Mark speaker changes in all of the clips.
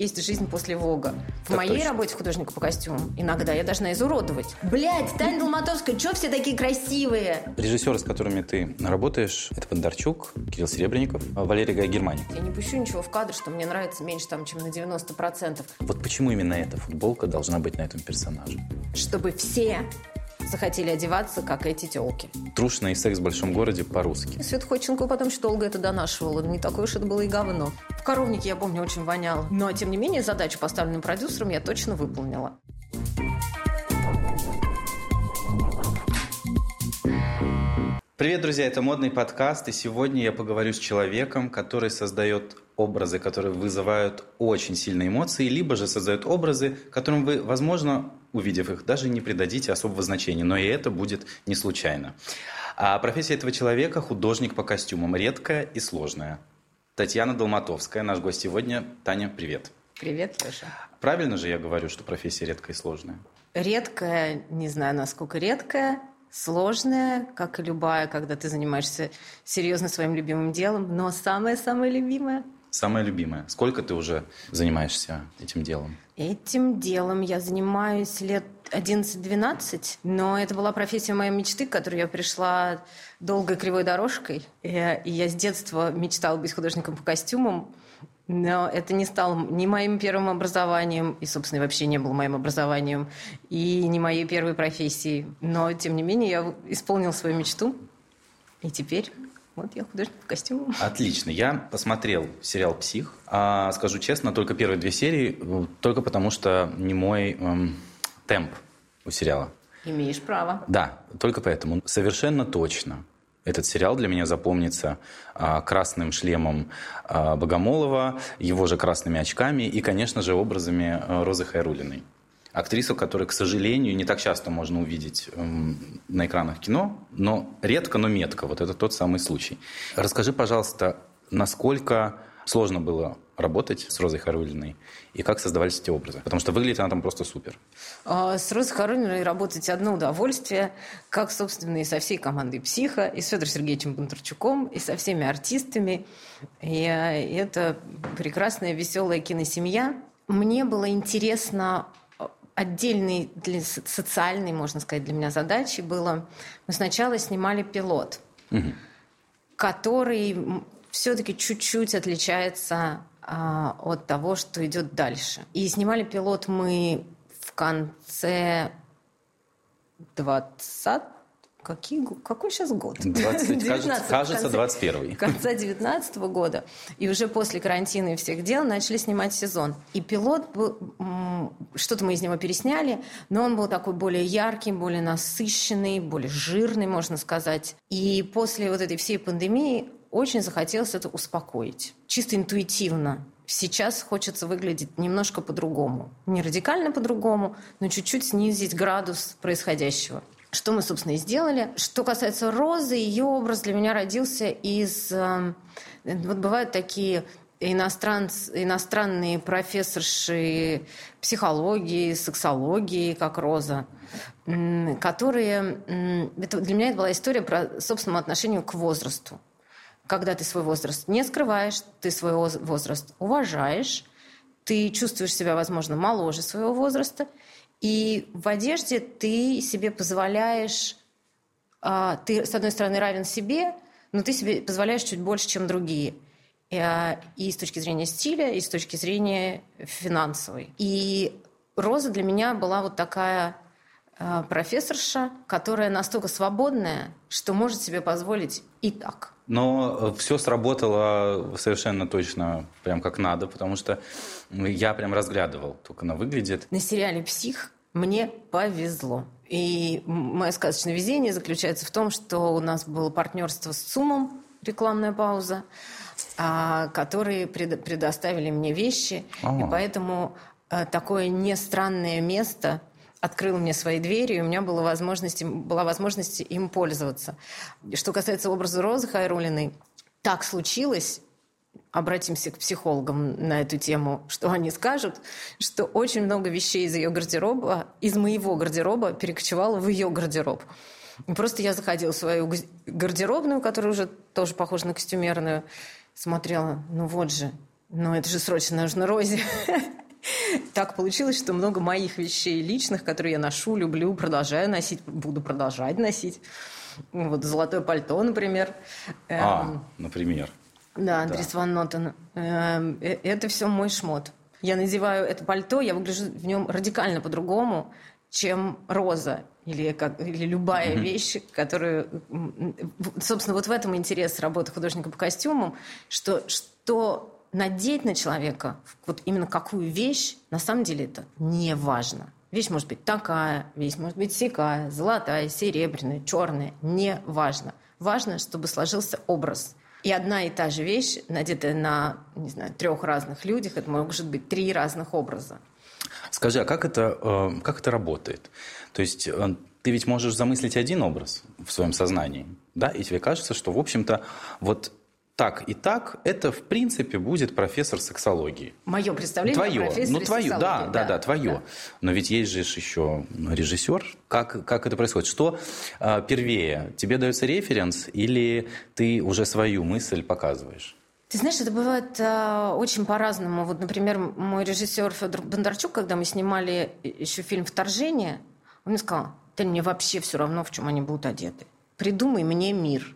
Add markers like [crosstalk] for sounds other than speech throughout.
Speaker 1: Есть жизнь после Вога. В
Speaker 2: Так
Speaker 1: моей
Speaker 2: точно.
Speaker 1: работе художника по костюмам иногда я должна изуродовать. Блять, Таня Долматовская, что все такие красивые?
Speaker 2: Режиссеры, с которыми ты работаешь, это Бондарчук, Кирилл Серебренников, а Валерий Гай Германик.
Speaker 1: Я не пущу ничего в кадр, что мне нравится меньше, там, чем на 90%.
Speaker 2: Вот почему именно эта футболка должна быть на этом персонаже?
Speaker 1: Чтобы все захотели одеваться, как эти телки.
Speaker 2: Трушный секс в большом городе по-русски.
Speaker 1: Свет Ходченко потом еще долго это донашивала. Не такое уж это было и говно. В коровнике, я помню, очень воняло. Но, тем не менее, задачу, поставленную продюсером, я точно выполнила.
Speaker 2: Привет, друзья, это модный подкаст, и сегодня я поговорю с человеком, который создает образы, которые вызывают очень сильные эмоции, либо же создает образы, которым вы, возможно, увидев их, даже не придадите особого значения, но и это будет не случайно. А профессия этого человека – художник по костюмам, редкая и сложная. Татьяна Долматовская, наш гость сегодня. Таня, привет.
Speaker 1: Привет, Леша.
Speaker 2: Правильно же я говорю, что профессия редкая и сложная?
Speaker 1: Редкая, не знаю, насколько редкая, сложная, как и любая, когда ты занимаешься серьезно своим любимым делом, но самое-самое любимое
Speaker 2: Самая любимая. Сколько ты уже занимаешься этим делом?
Speaker 1: Этим делом я занимаюсь лет 11-12, но это была профессия моей мечты, к которой я пришла долгой кривой дорожкой. И я с детства мечтала быть художником по костюмам, но это не стало ни моим первым образованием, и, собственно, вообще не было моим образованием, и не моей первой профессией. Но, тем не менее, я исполнила свою мечту, и теперь вот я художник по костюмам.
Speaker 2: Отлично. Я посмотрел сериал «Псих». А, скажу честно, только первые две серии, э, только потому что не мой эм, темп у сериала.
Speaker 1: Имеешь право.
Speaker 2: Да, только поэтому. Совершенно точно. Этот сериал для меня запомнится а, красным шлемом а, Богомолова, его же красными очками и, конечно же, образами а, Розы Хайрулиной. Актрису, которую, к сожалению, не так часто можно увидеть эм, на экранах кино, но редко, но метко. Вот это тот самый случай. Расскажи, пожалуйста, насколько сложно было работать с Розой Хайрулиной и как создавались эти образы? Потому что выглядит она там просто супер.
Speaker 1: А, С Розой Хорониной работать одно удовольствие, как, собственно, и со всей командой «Психа», и с Федором Сергеевичем Бондарчуком, и со всеми артистами. И э, это прекрасная, веселая киносемья. Мне было интересно отдельной для со- социальной, можно сказать, для меня задачей было... Мы сначала снимали пилот, который все-таки чуть-чуть отличается а, от того, что идет дальше. И снимали пилот мы в конце 20 Какие, го- какой сейчас год? [laughs]
Speaker 2: 20, кажется,
Speaker 1: 19, в
Speaker 2: кажется
Speaker 1: конце-
Speaker 2: 21 [laughs]
Speaker 1: конца 19 года. И уже после карантина и всех дел начали снимать сезон. И пилот был... Что-то мы из него пересняли, но он был такой более яркий, более насыщенный, более жирный, можно сказать. И после вот этой всей пандемии очень захотелось это успокоить. Чисто интуитивно. Сейчас хочется выглядеть немножко по-другому. Не радикально по-другому, но чуть-чуть снизить градус происходящего. Что мы, собственно, и сделали. Что касается Розы, ее образ для меня родился из... э, Вот бывают такие иностранц- иностранные профессорши психологии, сексологии, как Роза, которые... Это, для меня это была история про собственному отношению к возрасту. Когда ты свой возраст не скрываешь, ты свой воз- возраст уважаешь, ты чувствуешь себя, возможно, моложе своего возраста, и в одежде ты себе позволяешь, а, ты, с одной стороны, равен себе, но ты себе позволяешь чуть больше, чем другие. И, а, и с точки зрения стиля, и с точки зрения финансовой. И Роза для меня была вот такая профессорша, которая настолько свободная, что может себе позволить и так.
Speaker 2: Но все сработало совершенно точно, прям как надо, потому что я прям разглядывал, только она выглядит.
Speaker 1: На сериале «Псих» мне повезло. И мое сказочное везение заключается в том, что у нас было партнерство с ЦУМом, рекламная пауза, а, которые пред- предоставили мне вещи.
Speaker 2: А.
Speaker 1: И поэтому э, такое не странное место открыло мне свои двери, и у меня была возможность, была возможность им пользоваться. Что касается образа Розы Хайрулиной, так случилось, обратимся к психологам на эту тему, что они скажут, что очень много вещей из ее гардероба, из моего гардероба перекочевало в ее гардероб. И просто я заходила в свою гардеробную, которая уже тоже похожа на костюмерную, смотрела, ну вот же, Но это же срочно нужно Розе. [laughs] [laughs] Так получилось, что много моих вещей личных, которые я ношу, люблю, продолжаю носить, буду продолжать носить. Вот золотое пальто, например.
Speaker 2: А, эм, например.
Speaker 1: Да, Андрес да. Ван Нотен. Эм, э, это все мой шмот. Я надеваю это пальто, я выгляжу в нем радикально по-другому, чем роза или, как, или любая mm-hmm. вещь, которую... Собственно, вот в этом интерес работы художника по костюмам, что, что надеть на человека вот именно какую вещь, на самом деле это не важно. Вещь может быть такая, вещь может быть сякая, золотая, серебряная, черная, не важно. Важно, чтобы сложился образ. И одна и та же вещь, надетая на, не знаю, трех разных людях, это может быть три разных образа.
Speaker 2: Скажи, а как это, э, как это работает? То есть э, ты ведь можешь замыслить один образ в своем сознании, да, и тебе кажется, что, в общем-то, вот так и так, это в принципе будет профессор сексологии.
Speaker 1: Мое представление
Speaker 2: твое.
Speaker 1: о профессоре
Speaker 2: ну, твое, да, да, да, да, твое. Да. Но ведь есть же еще режиссер. Как, как это происходит? Что э, первее? Тебе дается референс или ты уже свою мысль показываешь?
Speaker 1: Ты знаешь, это бывает э, очень по-разному. Вот, например, мой режиссер Федор Бондарчук, когда мы снимали еще фильм «Вторжение», он мне сказал, да мне вообще все равно, в чем они будут одеты. Придумай мне мир.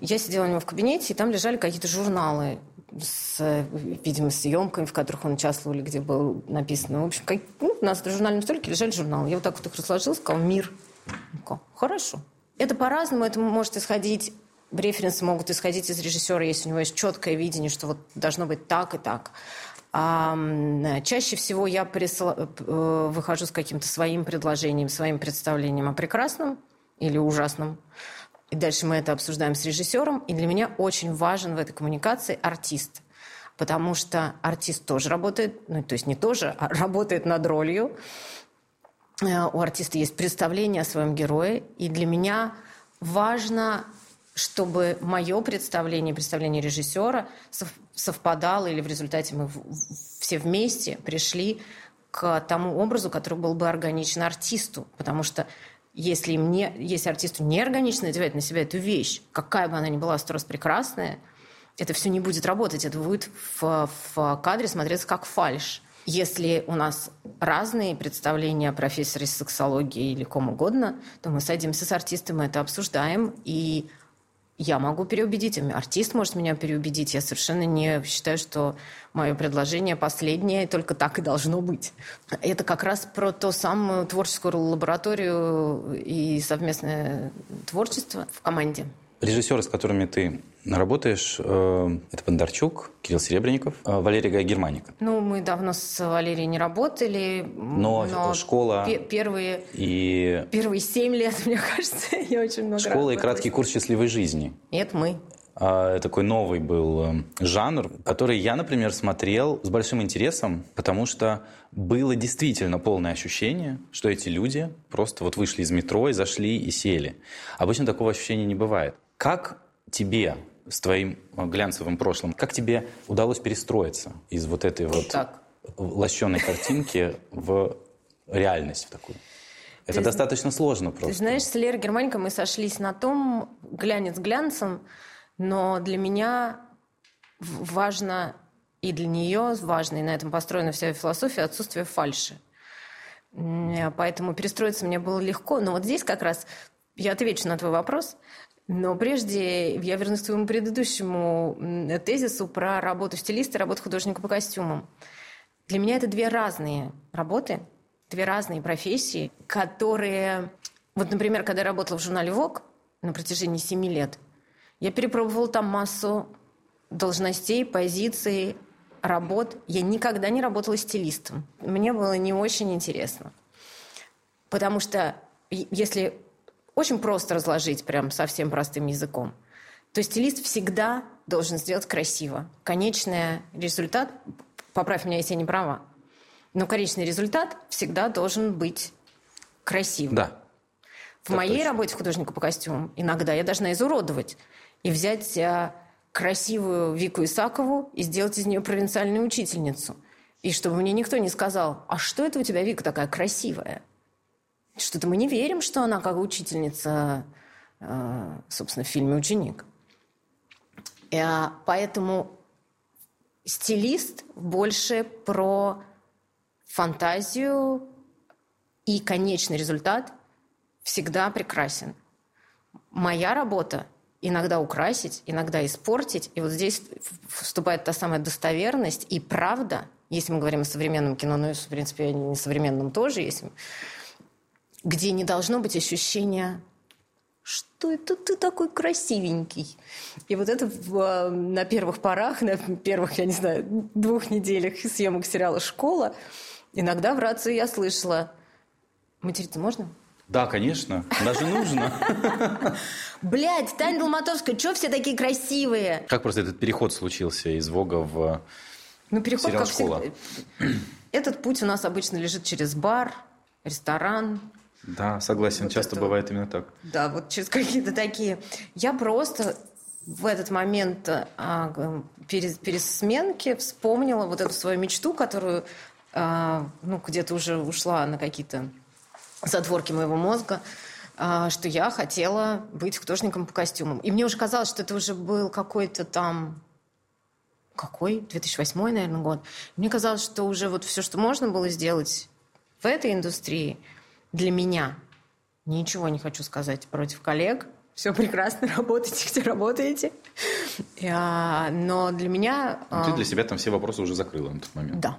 Speaker 1: Я сидела у него в кабинете, и там лежали какие-то журналы с, видимо, съемками, в которых он участвовал, где было написано. В общем, как, ну, у нас на журнальном столике лежали журналы. Я вот так вот их разложила, сказала «Мир». Хорошо. Это по-разному, это может исходить референсы могут исходить из режиссера, если у него есть четкое видение, что вот должно быть так и так. А, чаще всего я присла... Э, выхожу с каким-то своим предложением, своим представлением о прекрасном или ужасном. И дальше мы это обсуждаем с режиссером. И для меня очень важен в этой коммуникации артист. Потому что артист тоже работает, ну, то есть не тоже, а [laughs] работает над ролью. Э, у артиста есть представление о своем герое. И для меня важно, чтобы мое представление, представление режиссера совпадало, или в результате мы все вместе пришли к тому образу, который был бы органичен артисту. Потому что если, мне, если артисту неорганично надевать на себя эту вещь, какая бы она ни была сто раз прекрасная, это все не будет работать. Это будет в, в кадре смотреться как фальш. Если у нас разные представления о профессоре сексологии или ком угодно, то мы садимся с артистом, мы это обсуждаем, и я могу переубедить, артист может меня переубедить. Я совершенно не считаю, что мое предложение последнее, только так и должно быть. Это как раз про ту самую творческую лабораторию и совместное творчество в команде.
Speaker 2: Режиссеры, с которыми ты работаешь, э, это Бондарчук, Кирилл Серебренников, э, Валерия Гай Германика.
Speaker 1: Ну, мы давно с Валерией не работали.
Speaker 2: Но, но школа...
Speaker 1: Первые,
Speaker 2: и...
Speaker 1: первые семь лет, [laughs] мне кажется, я очень много
Speaker 2: Школа и краткий курс счастливой жизни.
Speaker 1: Нет, мы.
Speaker 2: А, такой новый был э, жанр, который я, например, смотрел с большим интересом, потому что было действительно полное ощущение, что эти люди просто вот вышли из метро и зашли и сели. Обычно такого ощущения не бывает. Как тебе с твоим э, глянцевым прошлым, как тебе удалось перестроиться из вот этой вот так. лощеной картинки в реальность в такую? Это ты, достаточно сложно просто. Ты
Speaker 1: знаешь, с Лерой Германько мы сошлись на том, глянец глянцем, но для меня важно, и для нее важно, и на этом построена вся философия, отсутствие фальши. Поэтому перестроиться мне было легко. Но вот здесь как раз я отвечу на твой вопрос. Но прежде я вернусь к твоему предыдущему тезису про работу стилиста работу художника по костюмам. Для меня это две разные работы, две разные профессии, которые... Вот, например, когда я работала в журнале «Вок» на протяжении семи лет, я перепробовала там массу должностей, позиций, работ. Я никогда не работала стилистом. Мне было не очень интересно. Потому что если очень просто разложить, прям совсем простым языком. То есть стилист всегда должен сделать красиво. Конечный результат, поправь меня, если я не права, но конечный результат всегда должен быть красивым.
Speaker 2: Да.
Speaker 1: В моей точно. работе художника по костюмам иногда я должна изуродовать и взять а, красивую Вику Исакову и сделать из нее провинциальную учительницу. И чтобы мне никто не сказал, а что это у тебя, Вика, такая красивая? Что-то мы не верим, что она как учительница, э, собственно, в фильме «Ученик». И, а, поэтому стилист больше про фантазию, и конечный результат всегда прекрасен. Моя работа иногда украсить, иногда испортить. И вот здесь вступает та самая достоверность и правда, если мы говорим о современном кино, ну и, в принципе, не современном тоже, если, где не должно быть ощущения что это ты такой красивенький? И вот это в, э, на первых порах, на первых, я не знаю, двух неделях съемок сериала «Школа», иногда в рации я слышала, материться можно?
Speaker 2: Да, конечно. Даже нужно.
Speaker 1: Блядь, Таня Долматовская, что все такие красивые?
Speaker 2: Как просто этот переход случился из Вога в
Speaker 1: ну, переход,
Speaker 2: сериал
Speaker 1: как
Speaker 2: «Школа»?
Speaker 1: Всегда. Этот путь у нас обычно лежит через бар, ресторан.
Speaker 2: Да, согласен. Вот Часто это... бывает именно так.
Speaker 1: Да, вот через какие-то такие. Я просто в этот момент а, перед, перед сменки вспомнила вот эту свою мечту, которую а, ну, где-то уже ушла на какие-то затворки моего мозга, а, что я хотела быть художником по костюмам. И мне уже казалось, что это уже был какой-то там... Какой? 2008, наверное, год. Мне казалось, что уже вот все, что можно было сделать в этой индустрии для меня. Ничего не хочу сказать против коллег. Все прекрасно, [laughs] работаете, где работаете. А, но для меня...
Speaker 2: Ну, ты для себя там все вопросы уже закрыла на тот момент.
Speaker 1: Да.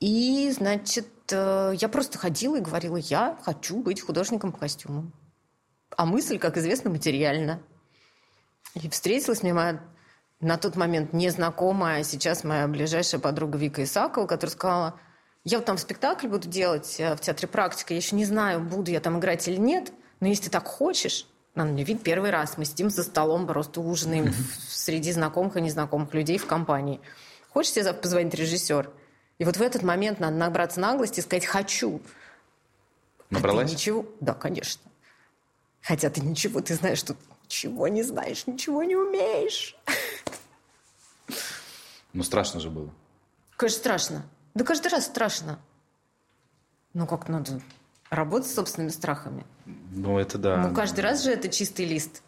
Speaker 1: И, значит, э, я просто ходила и говорила, я хочу быть художником по костюмам. А мысль, как известно, материальна. И встретилась мне моя на тот момент незнакомая, а сейчас моя ближайшая подруга Вика Исакова, которая сказала, я вот там спектакль буду делать э, в театре «Практика», я еще не знаю, буду я там играть или нет, но если ты так хочешь, на мне вид первый раз, мы сидим за столом, просто ужинаем среди знакомых и незнакомых людей в компании. Хочешь тебе позвонить режиссер? И вот в этот момент надо набраться наглости и сказать «хочу».
Speaker 2: Набралась?
Speaker 1: А ты ничего? Да, конечно. Хотя ты ничего, ты знаешь, что ничего не знаешь, ничего не умеешь.
Speaker 2: Ну, страшно же было.
Speaker 1: Конечно, страшно. Да каждый раз страшно. Ну, как надо работать с собственными страхами.
Speaker 2: Ну, это да.
Speaker 1: Ну, каждый раз же это чистый лист.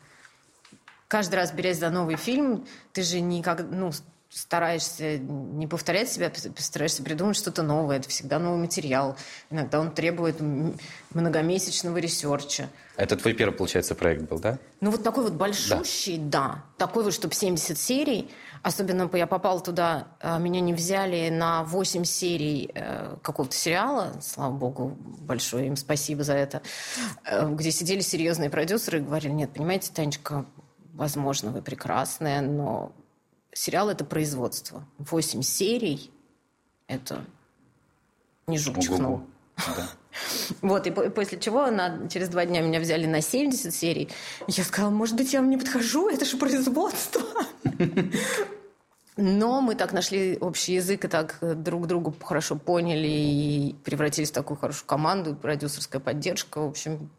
Speaker 1: Каждый раз, берясь за новый фильм, ты же никак, ну, стараешься не повторять себя, стараешься придумать что-то новое. Это всегда новый материал. Иногда он требует многомесячного ресерча.
Speaker 2: Это твой первый, получается, проект был, да?
Speaker 1: Ну, вот такой вот большущий, да. да. Такой вот, чтобы 70 серий. Особенно я попала туда, а, меня не взяли на 8 серий э, какого-то сериала. Слава богу, большое им спасибо за это. Э, где сидели серьезные продюсеры и говорили, нет, понимаете, Танечка, возможно, вы прекрасная, но сериал – это производство. Восемь серий – это не жук [laughs] Вот, и после чего на, через два дня меня взяли на 70 серий. Я сказала, может быть, я вам не подхожу, это же производство. [laughs] Но мы так нашли общий язык и так друг другу хорошо поняли и превратились в такую хорошую команду, продюсерская поддержка. В общем,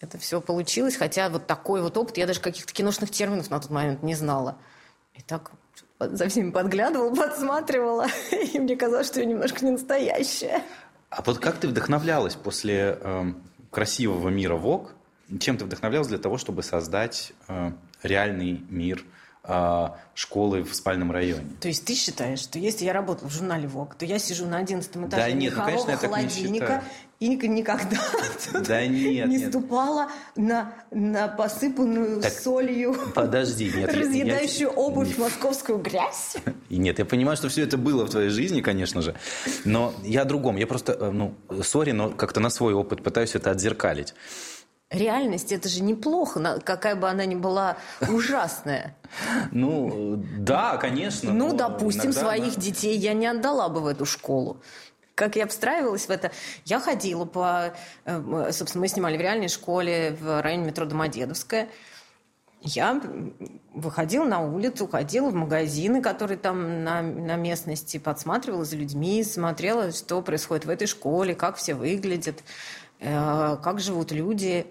Speaker 1: это все получилось. Хотя вот такой вот опыт, я даже каких-то киношных терминов на тот момент не знала. И так за всеми подглядывала, [laughs] подсматривала, и мне казалось, что я немножко не настоящая.
Speaker 2: А вот как ты вдохновлялась после э, красивого мира ВОК? Чем ты вдохновлялась для того, чтобы создать э, реальный мир школы в спальном районе?
Speaker 1: То есть ты считаешь, что если я работала в журнале ВОК, то я сижу на 11 этаже
Speaker 2: да, нет, ну, конечно,
Speaker 1: холодильника и никогда [laughs]
Speaker 2: да нет,
Speaker 1: не
Speaker 2: нет.
Speaker 1: ступала на, на посыпанную так, солью
Speaker 2: подожди, [laughs] нет,
Speaker 1: разъедающую
Speaker 2: я,
Speaker 1: обувь я, московскую грязь.
Speaker 2: И [laughs] нет, я понимаю, что все это было в твоей жизни, конечно же, но я о другом. Я просто, э, ну, сори, но как-то на свой опыт пытаюсь это отзеркалить.
Speaker 1: Реальность это же неплохо, какая бы она ни была [laughs] ужасная.
Speaker 2: Ну, да, конечно.
Speaker 1: Ну, допустим, своих детей я не отдала бы в эту школу как я обстраивалась в это. Я ходила по... Э, собственно, мы снимали в реальной школе в районе метро Домодедовская. Я выходила на улицу, ходила в магазины, которые там на, на местности, подсматривала за людьми, смотрела, что происходит в этой школе, как все выглядят, как живут люди.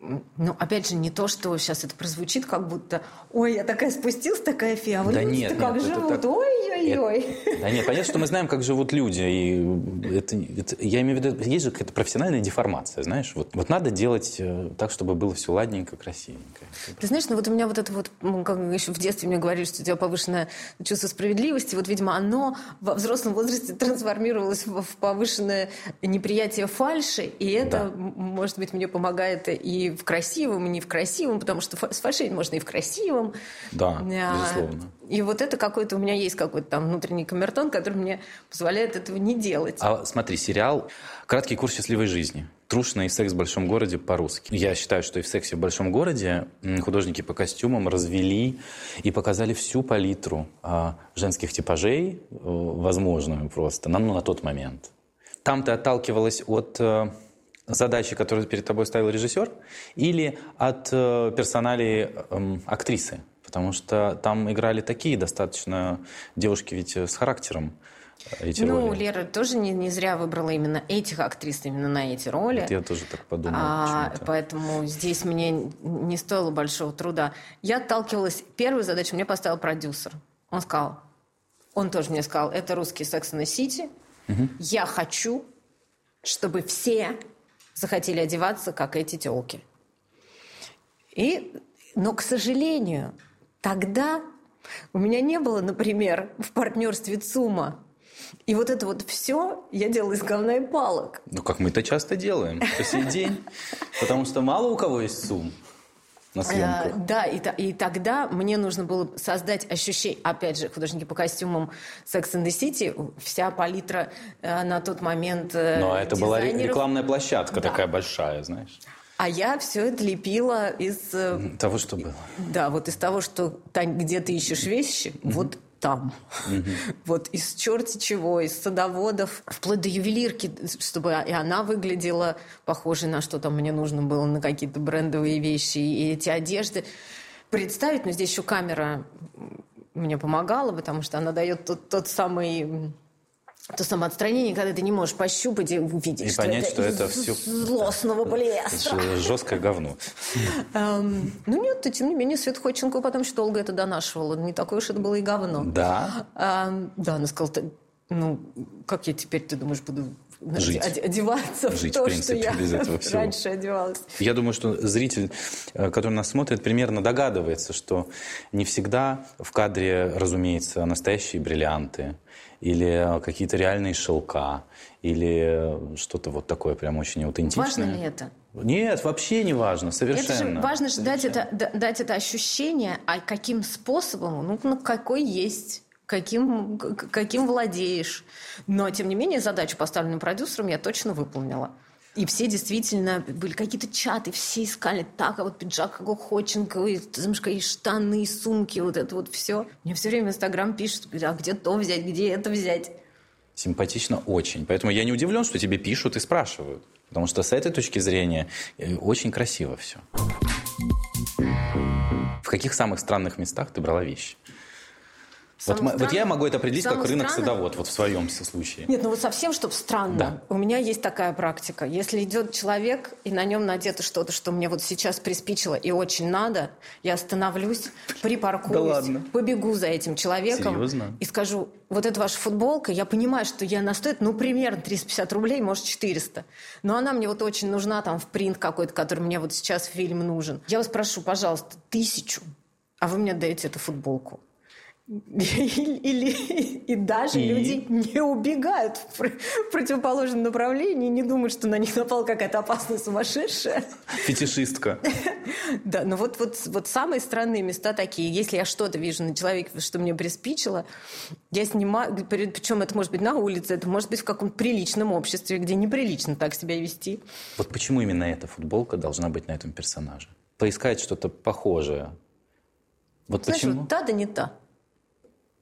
Speaker 1: Ну, опять же, не то, что сейчас это прозвучит, как будто, ой, я такая спустилась, такая фея, а вы
Speaker 2: да нет,
Speaker 1: как
Speaker 2: нет,
Speaker 1: живут,
Speaker 2: так...
Speaker 1: ой, Ой-ой-ой.
Speaker 2: Да нет, понятно, что мы знаем, как живут люди. И это, это, я имею в виду, есть же какая-то профессиональная деформация, знаешь. Вот, вот надо делать э, так, чтобы было все ладненько, красивенько.
Speaker 1: Ты знаешь, ну вот у меня вот это вот, ну, как еще в детстве мне говорили, что у тебя повышенное чувство справедливости. Вот, видимо, оно во взрослом возрасте трансформировалось в, в повышенное неприятие фальши. И это, да. может быть, мне помогает и в красивом, и не в красивом, потому что с фальшей можно и в красивом.
Speaker 2: Да, а, безусловно.
Speaker 1: И вот это какой-то, у меня есть какой-то там внутренний камертон, который мне позволяет этого не делать.
Speaker 2: А смотри, сериал «Краткий курс счастливой жизни». Трушный секс в большом городе по-русски. Я считаю, что и в сексе в большом городе художники по костюмам развели и показали всю палитру а, женских типажей, э, возможную просто, на, ну, на тот момент. Там ты отталкивалась от э, задачи, которую перед тобой ставил режиссер, или от э, персоналии э, актрисы? Потому что там играли такие достаточно девушки ведь с характером. Эти
Speaker 1: ну,
Speaker 2: роли.
Speaker 1: Лера тоже не, не зря выбрала именно этих актрис именно на эти роли.
Speaker 2: Вот я тоже так подумал.
Speaker 1: А, поэтому здесь мне не стоило большого труда. Я отталкивалась... Первую задачу мне поставил продюсер. Он сказал... Он тоже мне сказал, это русский Секс на Сити. Угу. Я хочу, чтобы все захотели одеваться, как эти телки. И, но, к сожалению, Тогда у меня не было, например, в партнерстве ЦУМа. И вот это вот все я делала из говна и палок.
Speaker 2: Ну, как мы это часто делаем по сей день. Потому что мало у кого есть ЦУМ на съемках.
Speaker 1: А, да, и, и тогда мне нужно было создать ощущение, опять же, художники по костюмам Sex and the City, вся палитра э, на тот момент э,
Speaker 2: Но это была рекламная площадка да. такая большая, знаешь.
Speaker 1: А я все это лепила из... Э,
Speaker 2: того, что было.
Speaker 1: Да, вот из того, что там, где ты ищешь вещи, mm-hmm. вот там. Mm-hmm. Вот из черти чего, из садоводов, вплоть до ювелирки, чтобы и она выглядела похожей на что там мне нужно было, на какие-то брендовые вещи. И эти одежды представить, но здесь еще камера мне помогала, потому что она дает тот, тот самый то самоотстранение, когда ты не можешь пощупать и увидеть,
Speaker 2: и
Speaker 1: что
Speaker 2: понять,
Speaker 1: это
Speaker 2: что это все
Speaker 1: злостного блеска.
Speaker 2: Жесткое говно.
Speaker 1: Эм, ну нет, тем не менее, Свет Ходченко потом еще долго это донашивала. Не такое уж это было и говно.
Speaker 2: Да?
Speaker 1: Эм, да, она сказала, ну, как я теперь, ты думаешь, буду
Speaker 2: Жить.
Speaker 1: одеваться
Speaker 2: Жить,
Speaker 1: в то,
Speaker 2: в принципе,
Speaker 1: что я
Speaker 2: без этого всего.
Speaker 1: раньше одевалась.
Speaker 2: Я думаю, что зритель, э, который нас смотрит, примерно догадывается, что не всегда в кадре, разумеется, настоящие бриллианты, или какие-то реальные шелка, или что-то вот такое прям очень аутентичное.
Speaker 1: Важно ли это?
Speaker 2: Нет, вообще не важно, совершенно.
Speaker 1: Это же важно же дать это, дать это ощущение, а каким способом, ну, ну какой есть каким, каким владеешь. Но, тем не менее, задачу, поставленную продюсером, я точно выполнила. И все действительно были какие-то чаты, все искали так, а вот пиджак как у Ходченко, и, и штаны, и сумки, вот это вот все. Мне все время Инстаграм пишет, а где то взять, где это взять.
Speaker 2: Симпатично очень. Поэтому я не удивлен, что тебе пишут и спрашивают. Потому что с этой точки зрения э, очень красиво все. В каких самых странных местах ты брала вещи? Вот, вот я могу это определить как рынок странно... садовод, вот в своем случае.
Speaker 1: Нет, ну вот совсем, чтобы странно. Да. У меня есть такая практика. Если идет человек, и на нем надето что-то, что мне вот сейчас приспичило и очень надо, я остановлюсь, припаркуюсь, да ладно. побегу за этим человеком
Speaker 2: Серьезно?
Speaker 1: и скажу, вот это ваша футболка, я понимаю, что я она стоит, ну, примерно 350 рублей, может, 400. Но она мне вот очень нужна, там, в принт какой-то, который мне вот сейчас фильм нужен. Я вас прошу, пожалуйста, тысячу, а вы мне даете эту футболку. [laughs] Или, и даже и... люди не убегают в противоположном направлении, не думают, что на них напала какая-то опасная сумасшедшая.
Speaker 2: Фетишистка. [laughs]
Speaker 1: Да, но вот, вот, вот самые странные места такие. Если я что-то вижу на человеке, что мне приспичило, я снимаю, причем это может быть на улице, это может быть в каком-то приличном обществе, где неприлично так себя вести.
Speaker 2: Вот почему именно эта футболка должна быть на этом персонаже? Поискать что-то похожее. Вот
Speaker 1: Знаешь,
Speaker 2: почему?
Speaker 1: Вот та да не та.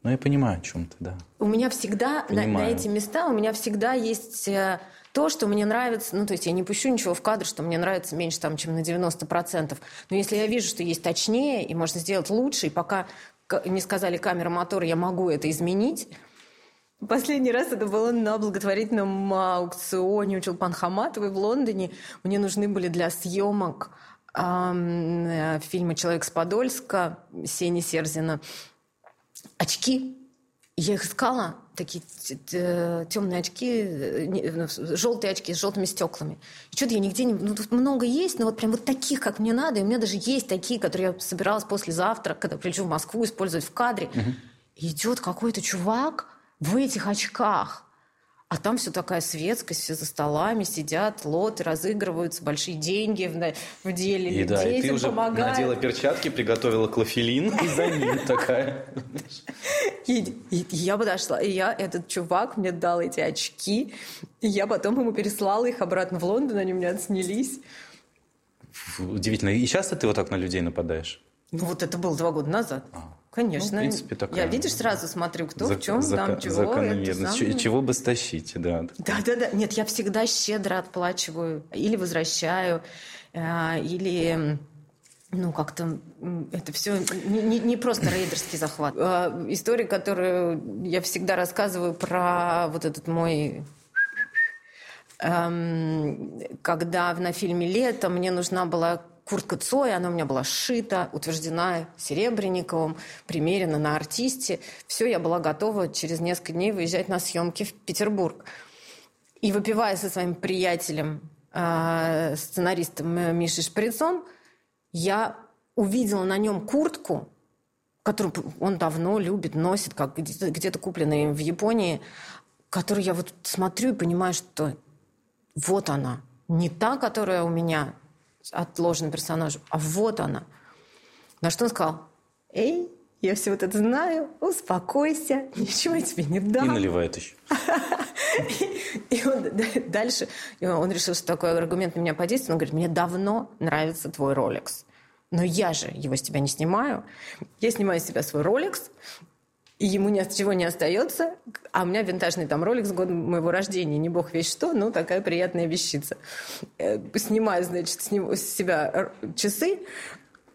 Speaker 2: Ну, я понимаю, о чем ты, да.
Speaker 1: У меня всегда на, на эти места, у меня всегда есть э, то, что мне нравится, ну, то есть я не пущу ничего в кадр, что мне нравится меньше, там, чем на 90%. Но если я вижу, что есть точнее, и можно сделать лучше, и пока не сказали камера, мотор, я могу это изменить, Последний раз это было на благотворительном аукционе у Чулпан Хаматовой в Лондоне. Мне нужны были для съемок э, фильма «Человек с Подольска» Сени Серзина очки. я их искала, такие темные очки, ну, желтые очки с желтыми стеклами. И что-то я нигде не... Ну, тут много есть, но вот прям вот таких, как мне надо. И у меня даже есть такие, которые я собиралась послезавтра, когда прилечу в Москву, использовать в кадре. Угу. идет какой-то чувак в этих очках. А там все такая светскость, все за столами сидят, лоты разыгрываются, большие деньги в, в деле.
Speaker 2: И да, и ты уже помогают. надела перчатки, приготовила клофелин, [laughs] и за ним такая.
Speaker 1: И, и я подошла, и я, этот чувак мне дал эти очки, и я потом ему переслала их обратно в Лондон, они у меня отснялись.
Speaker 2: Удивительно. И часто ты вот так на людей нападаешь?
Speaker 1: Ну вот это было два года назад. А. Конечно. Ну, в принципе, такая... Я, видишь, сразу смотрю, кто зак- в чем, зак- там, чего.
Speaker 2: Закономерность. Самое... Чего бы стащить, да.
Speaker 1: Да-да-да. Нет, я всегда щедро отплачиваю. Или возвращаю, э, или... Ну, как-то это все не, не, не просто рейдерский захват. Э, история, которую я всегда рассказываю про вот этот мой эм, когда на фильме «Лето» мне нужна была куртка Цоя, она у меня была сшита, утверждена Серебренниковым, примерена на артисте. Все, я была готова через несколько дней выезжать на съемки в Петербург. И выпивая со своим приятелем, э, сценаристом Мишей Шприцом, я увидела на нем куртку, которую он давно любит, носит, как где-то, где-то купленная в Японии, которую я вот смотрю и понимаю, что вот она, не та, которая у меня отложена персонажу, а вот она. На что он сказал, эй, я все вот это знаю, успокойся, ничего я тебе не дам.
Speaker 2: И наливает еще. [laughs]
Speaker 1: И он дальше, он решил, что такой аргумент на меня подействует. Он говорит, мне давно нравится твой Rolex. Но я же его с тебя не снимаю. Я снимаю с себя свой Rolex, и ему ни от чего не остается. А у меня винтажный там ролик с годом моего рождения, не бог весь что, но такая приятная вещица. Э, снимаю, значит, с, него, с себя часы,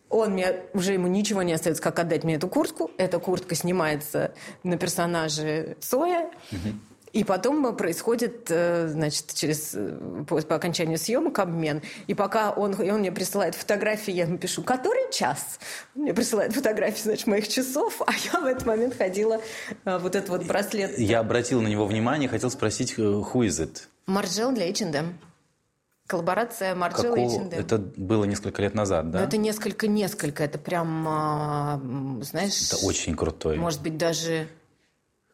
Speaker 1: он мне, уже ему ничего не остается, как отдать мне эту куртку. Эта куртка снимается на персонаже Соя. Угу. И потом происходит, э, значит, через, э, по, по окончанию съемок обмен. И пока он, и он мне присылает фотографии, я ему пишу, который час? Он мне присылает фотографии, значит, моих часов, а я в этот момент ходила э, вот этот вот браслет.
Speaker 2: Я обратил на него внимание, хотел спросить, who is it?
Speaker 1: Марджел для H&M. Коллаборация Марджел и H&M.
Speaker 2: Это было несколько лет назад, да?
Speaker 1: Но это несколько-несколько. Это прям, а, знаешь...
Speaker 2: Это очень крутой.
Speaker 1: Может быть, даже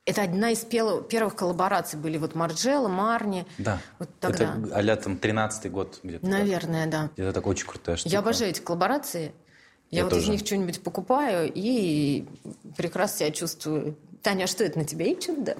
Speaker 1: это одна из первых коллабораций были вот Марджелла, Марни.
Speaker 2: Да. Вот тогда. Это а там 13-й год где-то.
Speaker 1: Наверное, да.
Speaker 2: Это так очень крутая штука.
Speaker 1: Я обожаю эти коллаборации. Я, Я вот тоже. из них что-нибудь покупаю и прекрасно себя чувствую. Таня, а что это на тебе да?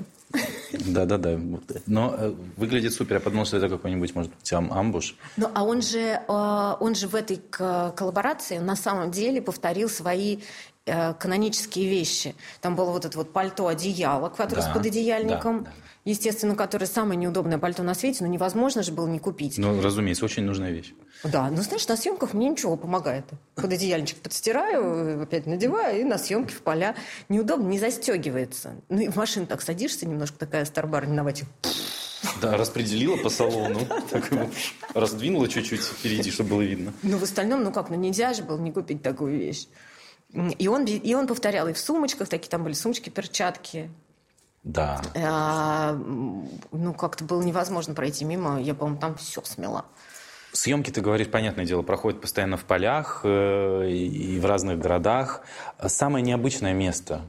Speaker 2: Да-да-да. Но э, выглядит супер. Я подумал, что это какой-нибудь, может быть, амбуш.
Speaker 1: Ну, а он же, э, он же в этой коллаборации на самом деле повторил свои канонические вещи. Там было вот это вот пальто-одеяло, которое да, с пододеяльником. Да, да. Естественно, которое самое неудобное пальто на свете, но невозможно же было не купить.
Speaker 2: Ну, разумеется, очень нужная вещь.
Speaker 1: Да, ну знаешь, на съемках мне ничего помогает. Пододеяльничек подстираю, опять надеваю, и на съемки в поля. Неудобно, не застегивается. Ну, и в машину так садишься, немножко такая старбар, виноватик.
Speaker 2: Да, распределила по салону, [laughs] так раздвинула чуть-чуть впереди, чтобы было видно.
Speaker 1: Ну, в остальном, ну как, ну нельзя же было не купить такую вещь. И он, и он повторял и в сумочках, такие там были сумочки, перчатки.
Speaker 2: Да.
Speaker 1: А, ну, как-то было невозможно пройти мимо. Я, по-моему, там все смела.
Speaker 2: Съемки, ты говоришь, понятное дело, проходят постоянно в полях э, и в разных городах. Самое необычное место,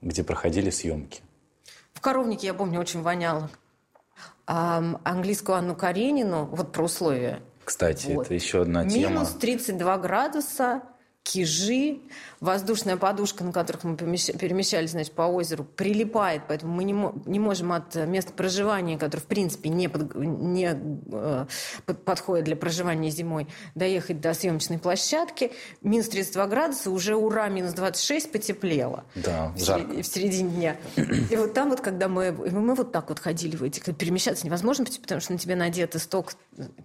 Speaker 2: где проходили съемки?
Speaker 1: В Коровнике, я помню, очень воняло. А, английскую Анну Каренину, вот про условия.
Speaker 2: Кстати, вот. это еще одна тема.
Speaker 1: Минус 32 градуса, кижи, воздушная подушка, на которых мы перемещались значит, по озеру, прилипает, поэтому мы не, не можем от места проживания, которое в принципе не, под, не э, под, подходит для проживания зимой, доехать до съемочной площадки. Минус 32 градуса, уже ура, минус 26 потеплело.
Speaker 2: Да,
Speaker 1: в, жарко. в середине дня. И вот там вот, когда мы, мы вот так вот ходили в этих, перемещаться невозможно, потому что на тебе надето сток,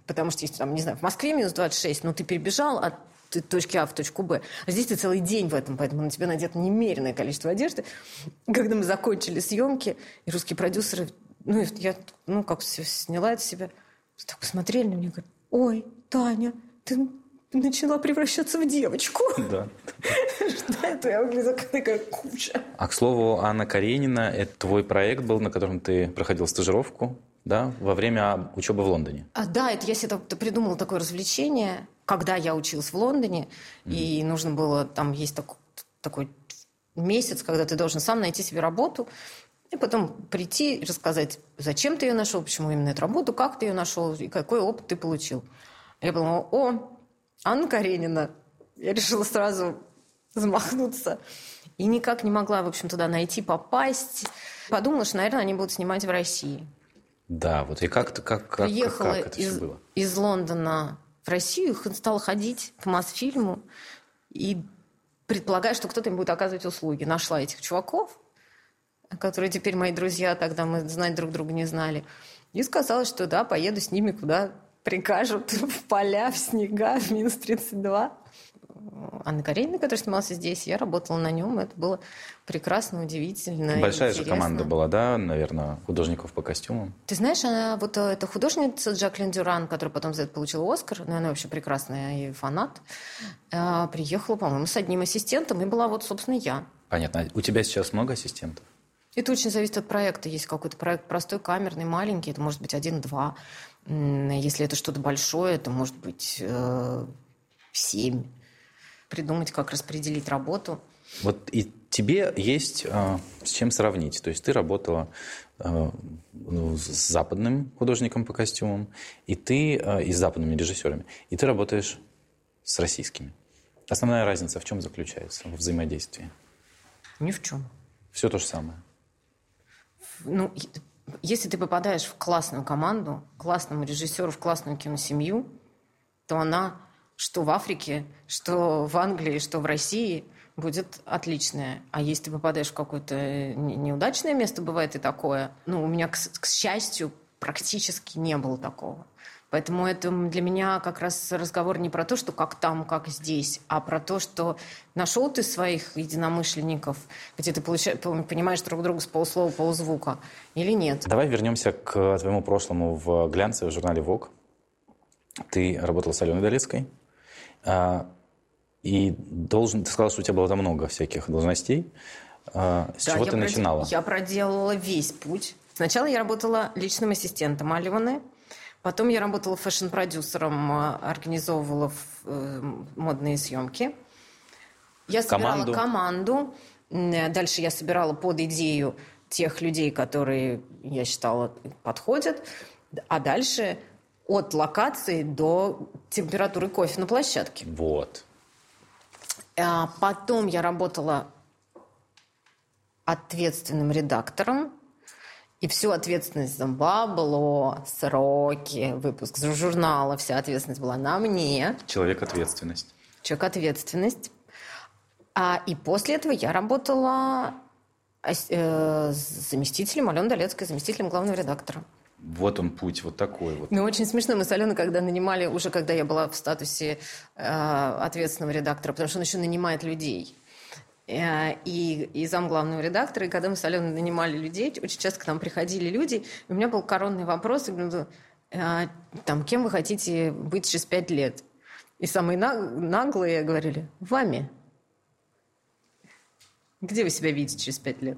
Speaker 1: потому что есть там, не знаю, в Москве минус 26, но ты перебежал от точки А в точку Б. А здесь ты целый день в этом, поэтому на тебя надето немеренное количество одежды. [laughs] Когда мы закончили съемки, и русские продюсеры, ну, я, ну, как все сняла это себя, так посмотрели на меня, говорят, ой, Таня, ты начала превращаться в девочку.
Speaker 2: Да. [laughs]
Speaker 1: Что это? Я выгляжу как такая куча.
Speaker 2: А к слову, Анна Каренина – это твой проект был, на котором ты проходил стажировку, да, во время учебы в Лондоне?
Speaker 1: А, да, это я себе придумала такое развлечение, когда я училась в Лондоне, mm. и нужно было, там есть такой, такой месяц, когда ты должен сам найти себе работу, и потом прийти и рассказать, зачем ты ее нашел, почему именно эту работу, как ты ее нашел и какой опыт ты получил. Я подумала, о, Анна Каренина. Я решила сразу замахнуться. И никак не могла, в общем, туда найти, попасть. Подумала, что, наверное, они будут снимать в России.
Speaker 2: Да, вот и как-то как, как,
Speaker 1: Приехала
Speaker 2: как это
Speaker 1: из,
Speaker 2: все было?
Speaker 1: из Лондона в Россию, стала ходить по Мосфильму и предполагая, что кто-то им будет оказывать услуги. Нашла этих чуваков, которые теперь мои друзья, тогда мы знать друг друга не знали. И сказала, что да, поеду с ними куда прикажут [laughs] в поля, в снега, в минус 32. Анна Каренина, которая снимался здесь, я работала на нем. Это было прекрасно, удивительно.
Speaker 2: Большая же команда была, да, наверное, художников по костюмам.
Speaker 1: Ты знаешь, она вот э, эта художница Джаклин Дюран, которая потом за это получила Оскар, ну, она вообще прекрасная и фанат, э, приехала, по-моему, с одним ассистентом, и была вот, собственно, я.
Speaker 2: Понятно. У тебя сейчас много ассистентов?
Speaker 1: Это очень зависит от проекта. Есть какой-то проект простой, камерный, маленький, это может быть один-два. Если это что-то большое, это может быть э, семь. Придумать, как распределить работу.
Speaker 2: Вот и тебе есть э, с чем сравнить. То есть ты работала э, ну, с западным художником по костюмам, и ты э, и с западными режиссерами, и ты работаешь с российскими. Основная разница в чем заключается в взаимодействии?
Speaker 1: Ни в чем.
Speaker 2: Все то же самое.
Speaker 1: Ну, если ты попадаешь в классную команду, классному режиссеру, в классную киносемью, то она что в Африке, что в Англии, что в России будет отличная. А если ты попадаешь в какое-то неудачное место, бывает и такое. Ну, у меня, к, к счастью, практически не было такого. Поэтому это для меня как раз разговор не про то, что как там, как здесь, а про то, что нашел ты своих единомышленников, где ты получаешь, понимаешь друг друга с полуслова, полузвука, или нет.
Speaker 2: Давай вернемся к твоему прошлому в глянце, в журнале «Вог». Ты работала с Аленой Долецкой. А, и должен, ты сказал, что у тебя было там много всяких должностей. А, с да, чего ты прод... начинала?
Speaker 1: Я проделала весь путь. Сначала я работала личным ассистентом Алены, Потом я работала фэшн-продюсером, а, организовывала э, модные съемки. Я собирала команду. команду. Дальше я собирала под идею тех людей, которые я считала подходят. А дальше от локации до температуры кофе на площадке.
Speaker 2: Вот.
Speaker 1: А потом я работала ответственным редактором и всю ответственность за бабло, сроки, выпуск журнала, вся ответственность была на мне.
Speaker 2: Человек ответственность.
Speaker 1: Человек ответственность. А, и после этого я работала э, заместителем Алены Долецкой, заместителем главного редактора.
Speaker 2: Вот он путь, вот такой вот.
Speaker 1: Ну, очень смешно. Мы с Аленой, когда нанимали, уже когда я была в статусе э, ответственного редактора, потому что он еще нанимает людей. Э, и, и зам главного редактора. И когда мы с Аленой нанимали людей, очень часто к нам приходили люди, и у меня был коронный вопрос, «А, там, кем вы хотите быть через пять лет? И самые наглые говорили, вами. Где вы себя видите через пять лет?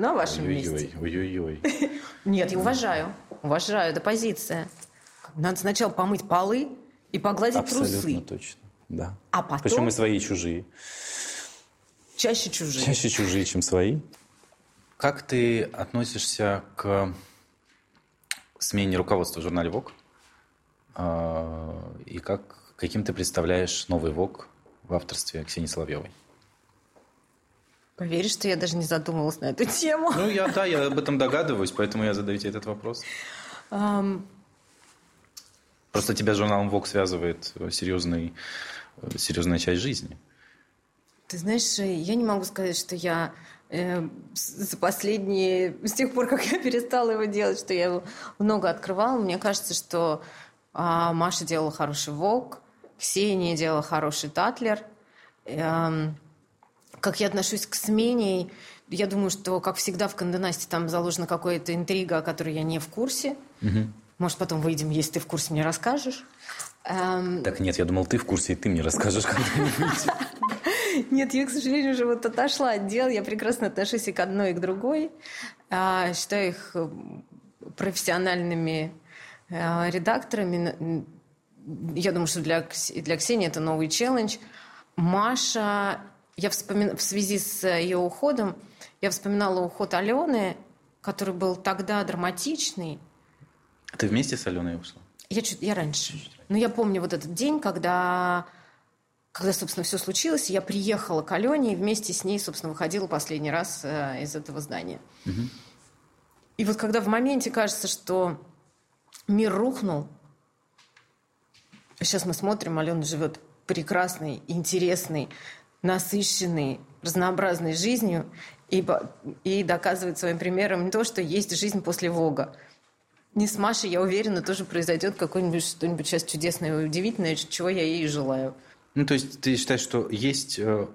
Speaker 1: На вашем ой месте.
Speaker 2: Ой-ой-ой. [laughs]
Speaker 1: Нет, я уважаю. Уважаю, это позиция. Надо сначала помыть полы и погладить
Speaker 2: Абсолютно
Speaker 1: трусы.
Speaker 2: Абсолютно точно, да.
Speaker 1: А потом...
Speaker 2: Причем и свои, и чужие.
Speaker 1: Чаще чужие.
Speaker 2: Чаще чужие, чем свои. Как ты относишься к смене руководства в журнале ВОК? А, и как, каким ты представляешь новый ВОК в авторстве Ксении Соловьевой?
Speaker 1: Поверишь, что я даже не задумывалась на эту тему?
Speaker 2: Ну, я, да, я об этом догадываюсь, поэтому я задаю тебе этот вопрос. Um... Просто тебя с журналом ВОК связывает серьезный, серьезная часть жизни.
Speaker 1: Ты знаешь, я не могу сказать, что я э, за последние, с тех пор, как я перестала его делать, что я его много открывала. Мне кажется, что э, Маша делала хороший волк, Ксения делала хороший татлер. Э, как я отношусь к смене, я думаю, что, как всегда в Канденасте, там заложена какая-то интрига, о которой я не в курсе.
Speaker 2: Угу.
Speaker 1: Может, потом выйдем, если ты в курсе, мне расскажешь.
Speaker 2: Эм... Так нет, я думал, ты в курсе, и ты мне расскажешь когда-нибудь. [laughs]
Speaker 1: Нет, я, к сожалению, уже вот отошла от дел. Я прекрасно отношусь и к одной, и к другой. А, считаю их э, профессиональными а, редакторами. Я думаю, что для, для Ксении это новый челлендж. Маша, я вспомин... в связи с ее уходом, я вспоминала уход Алены, который был тогда драматичный.
Speaker 2: Ты вместе с Аленой ушла?
Speaker 1: Я, чуть, я раньше. Но я помню вот этот день, когда, когда, собственно, все случилось. Я приехала к Алене и вместе с ней, собственно, выходила последний раз э, из этого здания. Угу. И вот когда в моменте кажется, что мир рухнул, сейчас мы смотрим, Алена живет прекрасной, интересной, насыщенной, разнообразной жизнью и, и доказывает своим примером то, что есть жизнь после Вога. Не с Машей, я уверена, тоже произойдет какое-нибудь что-нибудь сейчас чудесное и удивительное, чего я ей желаю.
Speaker 2: Ну, то есть ты считаешь, что есть э,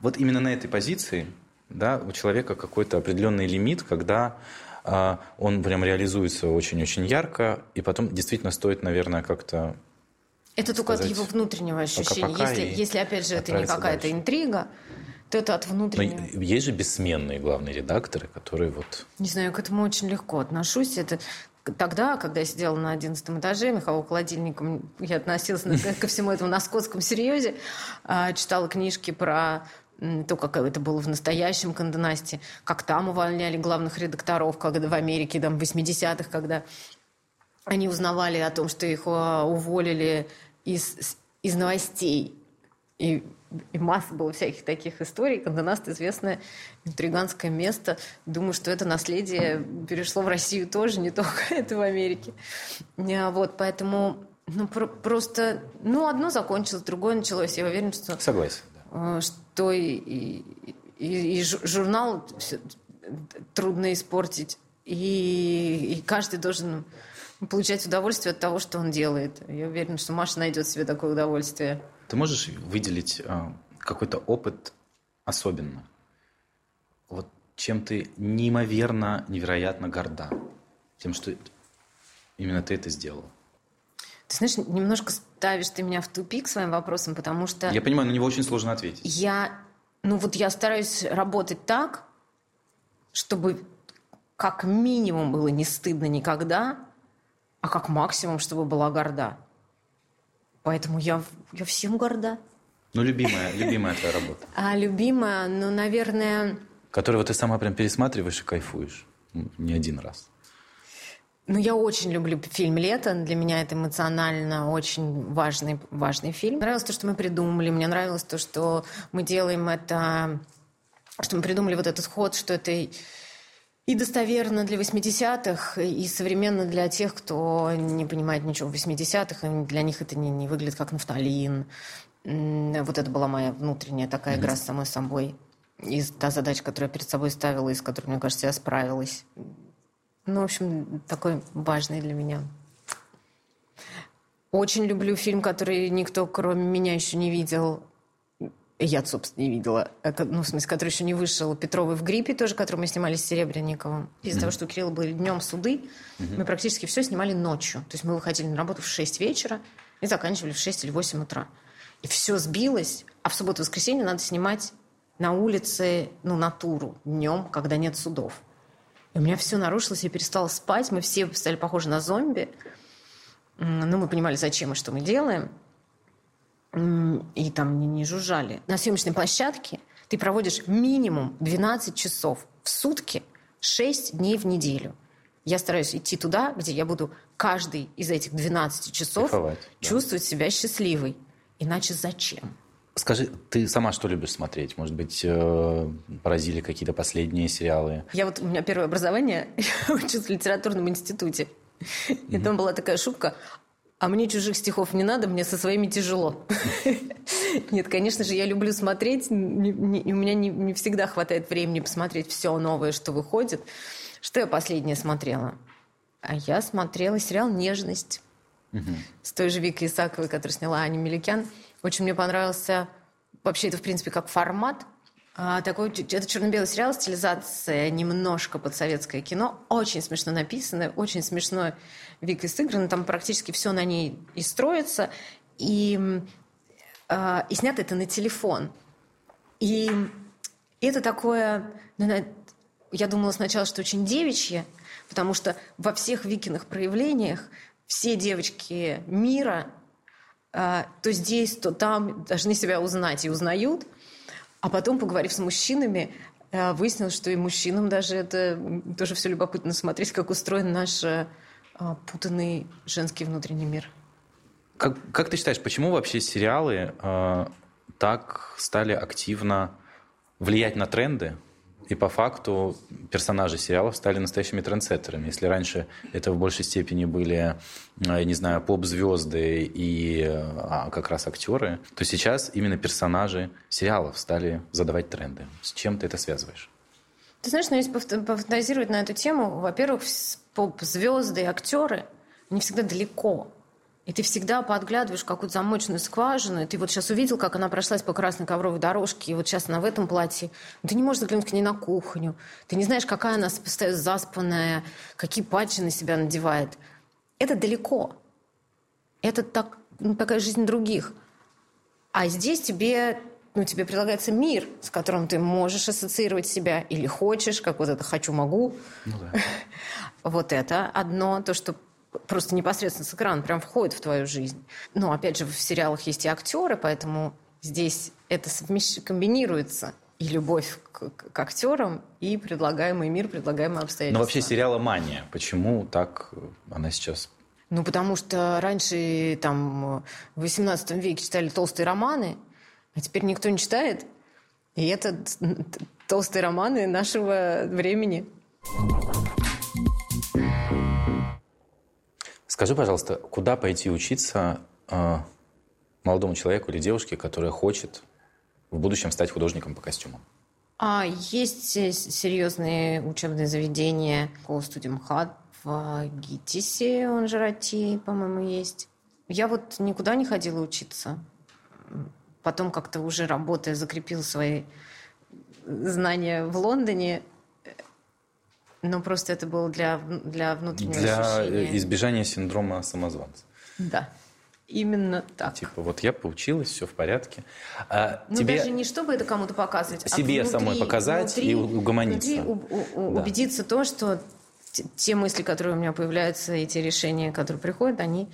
Speaker 2: вот именно на этой позиции, да, у человека какой-то определенный лимит, когда э, он прям реализуется очень-очень ярко, и потом действительно стоит, наверное, как-то
Speaker 1: это только сказать, от его внутреннего ощущения. Если, если, опять же, это не какая-то дальше. интрига, то это от внутреннего.
Speaker 2: Но есть же бессменные главные редакторы, которые вот...
Speaker 1: Не знаю, к этому очень легко отношусь. Это Тогда, когда я сидела на одиннадцатом этаже, Михаил холодильником, я относилась ко всему этому на скотском серьезе, а, читала книжки про то, как это было в настоящем Канденасте, как там увольняли главных редакторов, когда в Америке, там, в 80-х, когда они узнавали о том, что их а, уволили из, из новостей. И, и масса было всяких таких историй. Канденаст – известное интриганское место. Думаю, что это наследие перешло в Россию тоже, не [laughs] только это в Америке. А, вот, поэтому ну, про- просто, ну, одно закончилось, другое началось. Я уверена, что...
Speaker 2: Согласен.
Speaker 1: Да. Что и, и, и, и журнал трудно испортить, и, и каждый должен получать удовольствие от того, что он делает. Я уверена, что Маша найдет себе такое удовольствие.
Speaker 2: Ты можешь выделить э, какой-то опыт особенно? Вот чем ты неимоверно, невероятно горда? Тем, что именно ты это сделал.
Speaker 1: Ты знаешь, немножко ставишь ты меня в тупик своим вопросом, потому что...
Speaker 2: Я понимаю, на него очень сложно ответить.
Speaker 1: Я, ну вот я стараюсь работать так, чтобы как минимум было не стыдно никогда, а как максимум, чтобы была горда. Поэтому я, я всем горда.
Speaker 2: Ну, любимая, любимая твоя работа.
Speaker 1: А любимая, ну, наверное...
Speaker 2: Которую ты сама прям пересматриваешь и кайфуешь. Не один раз.
Speaker 1: Ну, я очень люблю фильм «Лето». Для меня это эмоционально очень важный, важный фильм. Нравилось то, что мы придумали. Мне нравилось то, что мы делаем это... Что мы придумали вот этот ход, что это и достоверно для 80-х, и современно для тех, кто не понимает ничего в 80-х, и для них это не, не выглядит как нафталин. Вот это была моя внутренняя такая игра с самой собой. И та задача, которую я перед собой ставила, и с которой, мне кажется, я справилась. Ну, в общем, такой важный для меня. Очень люблю фильм, который никто, кроме меня, еще не видел я, собственно, не видела. Ну, в смысле, который еще не вышел. Петровый в гриппе тоже, который мы снимали с Серебренниковым. Из-за mm-hmm. того, что у Кирилла были днем суды, mm-hmm. мы практически все снимали ночью. То есть мы выходили на работу в 6 вечера и заканчивали в 6 или 8 утра. И все сбилось. А в субботу и воскресенье надо снимать на улице, ну, натуру днем, когда нет судов. И у меня все нарушилось, я перестала спать. Мы все стали похожи на зомби. Ну, мы понимали, зачем и что мы делаем и там не, не жужжали. На съемочной площадке ты проводишь минимум 12 часов в сутки, 6 дней в неделю. Я стараюсь идти туда, где я буду каждый из этих 12 часов Кайфовать, чувствовать да. себя счастливой. Иначе зачем?
Speaker 2: Скажи, ты сама что любишь смотреть? Может быть, э, поразили какие-то последние сериалы?
Speaker 1: Я вот, у меня первое образование, [laughs] я учусь в литературном институте. И там была такая шутка, а мне чужих стихов не надо, мне со своими тяжело. [laughs] Нет, конечно же, я люблю смотреть. У меня не, всегда хватает времени посмотреть все новое, что выходит. Что я последнее смотрела? А я смотрела сериал «Нежность» с той же Викой Исаковой, которую сняла Аня Меликян. Очень мне понравился вообще это, в принципе, как формат. А, такой, это черно-белый сериал, стилизация немножко под советское кино. Очень смешно написано, очень смешно Вика сыграно. Там практически все на ней и строится. И, э, и снято это на телефон. И это такое... Ну, я думала сначала, что очень девичье, потому что во всех Викиных проявлениях все девочки мира э, то здесь, то там должны себя узнать и узнают – а потом, поговорив с мужчинами, э, выяснилось, что и мужчинам даже это тоже все любопытно смотреть, как устроен наш э, путанный женский внутренний мир.
Speaker 2: Как, как ты считаешь, почему вообще сериалы э, так стали активно влиять на тренды? И по факту персонажи сериалов стали настоящими трендсеттерами. Если раньше это в большей степени были, э, я не знаю, поп-звезды и а, как раз актеры, то сейчас именно персонажи сериалов стали задавать тренды. С чем ты это связываешь?
Speaker 1: Ты знаешь, ну, если пофантазировать на эту тему, во-первых, поп-звезды и актеры, они всегда далеко и ты всегда подглядываешь какую-то замочную скважину, и ты вот сейчас увидел, как она прошлась по красной ковровой дорожке, и вот сейчас она в этом платье. Но ты не можешь заглянуть к ней на кухню. Ты не знаешь, какая она заспанная, какие патчи на себя надевает. Это далеко. Это так, ну, такая жизнь других. А здесь тебе, ну, тебе предлагается мир, с которым ты можешь ассоциировать себя или хочешь, как вот это «хочу-могу». Ну, да. [laughs] Вот это одно, то, что просто непосредственно с экрана прям входит в твою жизнь. Но, опять же, в сериалах есть и актеры, поэтому здесь это совмещ... комбинируется и любовь к, к актерам, и предлагаемый мир, предлагаемые обстоятельства.
Speaker 2: Но вообще сериала «Мания», почему так она сейчас
Speaker 1: ну, потому что раньше, там, в XVIII веке читали толстые романы, а теперь никто не читает. И это толстые романы нашего времени.
Speaker 2: Скажи, пожалуйста, куда пойти учиться э, молодому человеку или девушке, которая хочет в будущем стать художником по костюмам?
Speaker 1: А, есть серьезные учебные заведения по студии МХАТ в ГИТИСе, он же РАТИ, по-моему, есть. Я вот никуда не ходила учиться. Потом как-то уже работая закрепил свои знания в Лондоне. Ну, просто это было для, для внутреннего
Speaker 2: для
Speaker 1: ощущения.
Speaker 2: Для избежания синдрома самозванца.
Speaker 1: Да. Именно так.
Speaker 2: Типа, вот я поучилась, все в порядке.
Speaker 1: А ну, тебе... даже не чтобы это кому-то показывать,
Speaker 2: Себе
Speaker 1: а внутри,
Speaker 2: самой показать
Speaker 1: внутри,
Speaker 2: и угомониться.
Speaker 1: Внутри у, у, да. убедиться то, что те мысли, которые у меня появляются, и те решения, которые приходят, они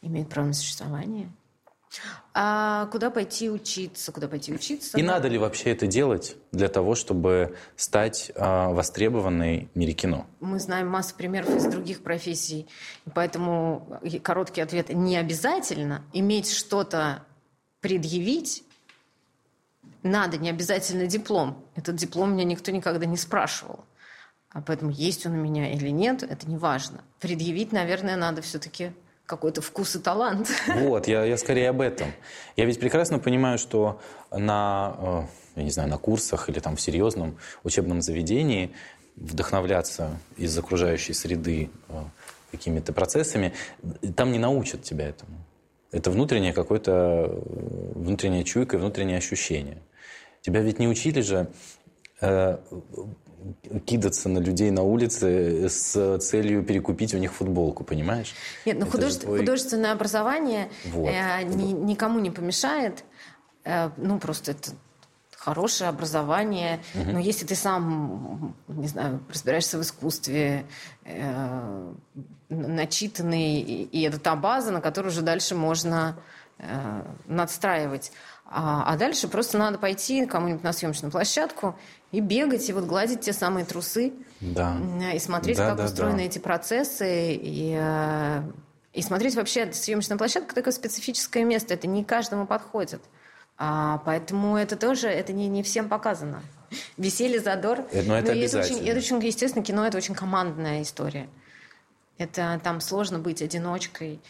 Speaker 1: имеют право на существование. А куда пойти учиться? Куда пойти учиться?
Speaker 2: И да? надо ли вообще это делать для того, чтобы стать а, востребованной в мире кино?
Speaker 1: Мы знаем массу примеров из других профессий, поэтому короткий ответ – не обязательно иметь что-то предъявить, надо, не обязательно диплом. Этот диплом меня никто никогда не спрашивал. А поэтому есть он у меня или нет, это не важно. Предъявить, наверное, надо все-таки какой-то вкус и талант. [laughs]
Speaker 2: Вот, я, я скорее об этом. Я ведь прекрасно понимаю, что на, э, я не знаю, на курсах или там в серьезном учебном заведении вдохновляться из окружающей среды э, какими-то процессами, там не научат тебя этому. Это внутреннее какое-то, э, внутренняя чуйка, внутреннее ощущение. Тебя ведь не учили же кидаться на людей на улице с целью перекупить у них футболку, понимаешь?
Speaker 1: Нет, ну художе... твой... художественное образование вот. э, ни, никому не помешает. Э, ну, просто это хорошее образование. Угу. Но если ты сам, не знаю, разбираешься в искусстве, э, начитанный, и, и это та база, на которую уже дальше можно э, надстраивать. А, а дальше просто надо пойти кому-нибудь на съемочную площадку и бегать, и вот гладить те самые трусы.
Speaker 2: Да.
Speaker 1: И смотреть, да, как да, устроены да. эти процессы. И, э, и смотреть вообще, съемочная площадка такое специфическое место. Это не каждому подходит. А, поэтому это тоже, это не, не всем показано. [laughs] Веселье, задор.
Speaker 2: Э, но это, Но это
Speaker 1: очень, это очень, естественно, кино это очень командная история. Это там сложно быть одиночкой.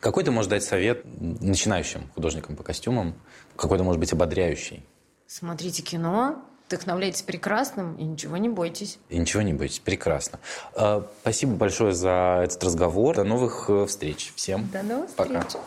Speaker 2: Какой ты можешь дать совет начинающим художникам по костюмам? Какой-то, может быть, ободряющий?
Speaker 1: Смотрите кино, вдохновляйтесь прекрасным и ничего не бойтесь.
Speaker 2: И ничего не бойтесь. Прекрасно. А, спасибо большое за этот разговор. До новых э, встреч. Всем
Speaker 1: До новых
Speaker 2: пока.
Speaker 1: встреч.